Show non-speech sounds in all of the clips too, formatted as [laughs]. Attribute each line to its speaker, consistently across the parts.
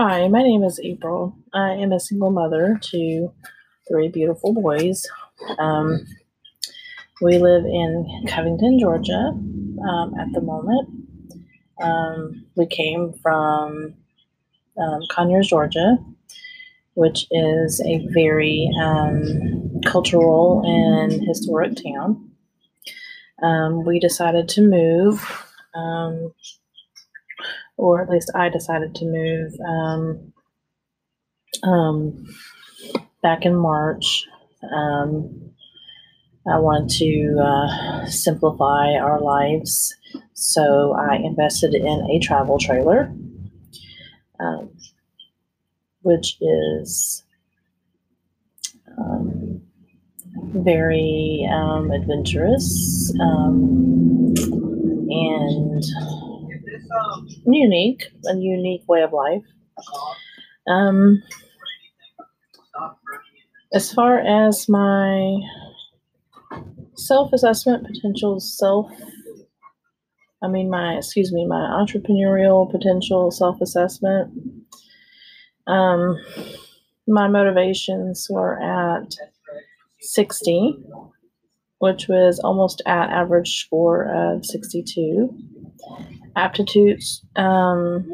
Speaker 1: Hi, my name is April. I am a single mother to three beautiful boys. Um, we live in Covington, Georgia um, at the moment. Um, we came from um, Conyers, Georgia, which is a very um, cultural and historic town. Um, we decided to move, or at least I decided to move um, um, back in March. Um, I wanted to uh, simplify our lives, so I invested in a travel trailer, um, which is um, very um, adventurous and unique, a unique way of life. Um, as far as my self assessment potential, self, I mean, my, excuse me, my entrepreneurial potential self assessment, um, my motivations were at 60, which was almost at average score of 62. Aptitudes um,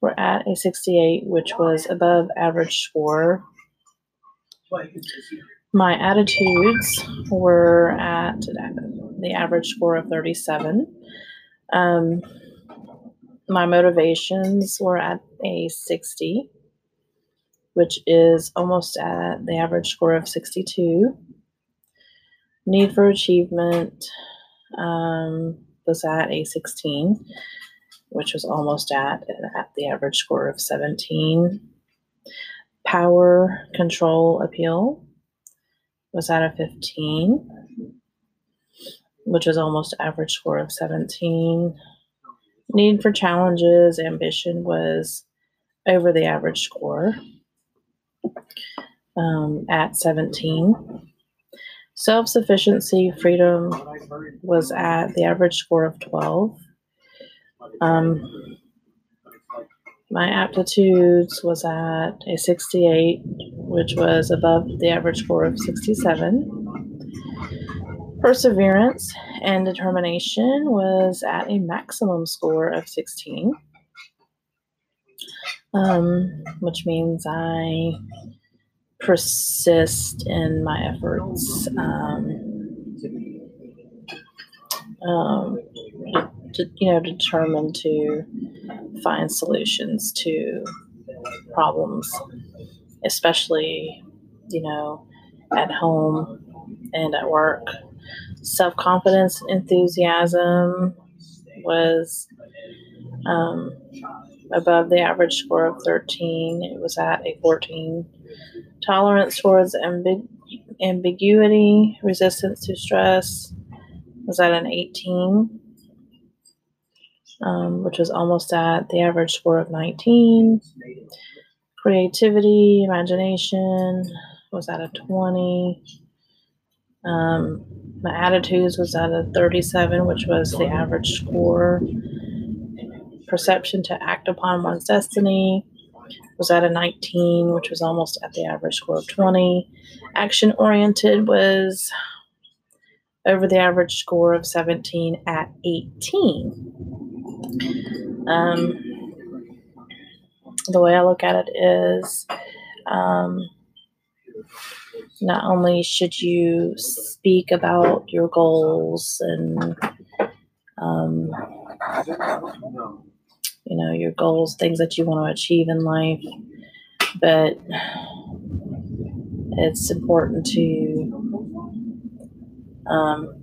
Speaker 1: were at a 68, which was above average score. My attitudes were at the average score of 37. Um, my motivations were at a 60, which is almost at the average score of 62. Need for achievement um, was at a 16, which was almost at, at the average score of 17. Power, control, appeal was at a 15, which was almost average score of 17. Need for challenges, ambition was over the average score um, at 17. Self sufficiency, freedom was at the average score of 12. Um, my aptitudes was at a 68, which was above the average score of 67. Perseverance and determination was at a maximum score of 16, um, which means I persist in my efforts. Um, um, to, you know, determined to find solutions to problems, especially, you know, at home and at work. Self confidence, enthusiasm was um, above the average score of 13. It was at a 14. Tolerance towards ambig- ambiguity, resistance to stress was at an 18, um, which was almost at the average score of 19. Creativity, imagination was at a 20. Um, my attitudes was at a 37, which was the average score. Perception to act upon one's destiny was at a 19, which was almost at the average score of 20. Action oriented was over the average score of 17 at 18. Um, the way I look at it is um, not only should you speak about your goals and um, you know your goals things that you want to achieve in life. But it's important to um,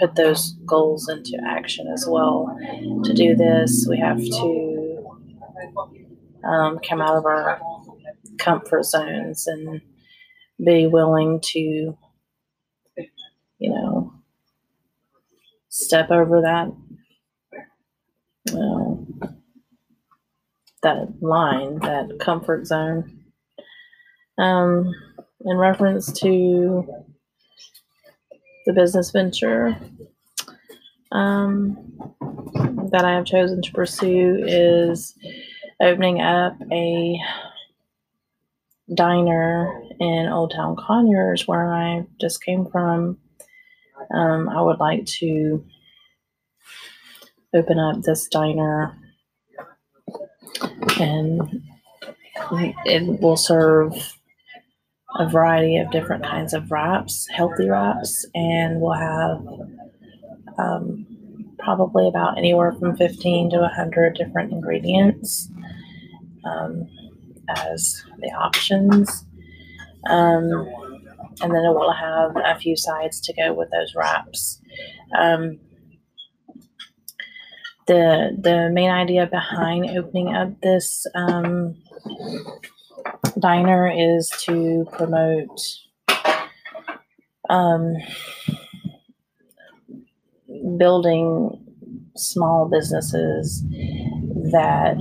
Speaker 1: put those goals into action as well. To do this we have to um, come out of our comfort zones and be willing to, you know, step over that, know, that line, that comfort zone. Um, in reference to the business venture um, that I have chosen to pursue is opening up a diner in Old Town Conyers, where I just came from. Um, I would like to open up this diner and it will serve a variety of different kinds of wraps, healthy wraps, and we'll have um, probably about anywhere from 15 to 100 different ingredients um, as the options. Um, and then it will have a few sides to go with those wraps. Um, the the main idea behind opening up this um, diner is to promote um, building small businesses that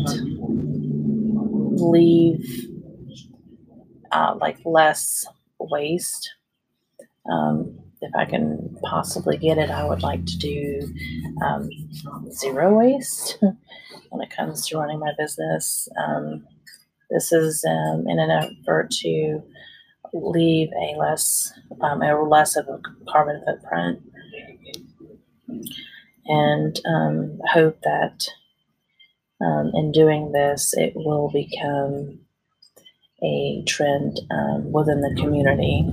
Speaker 1: leave uh, like less waste. Um, if I can possibly get it, I would like to do um, zero waste [laughs] when it comes to running my business. Um, this is um, in an effort to leave a less um, a less of a carbon footprint, and um, hope that um, in doing this, it will become a trend um, within the community.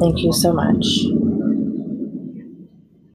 Speaker 1: Thank you so much.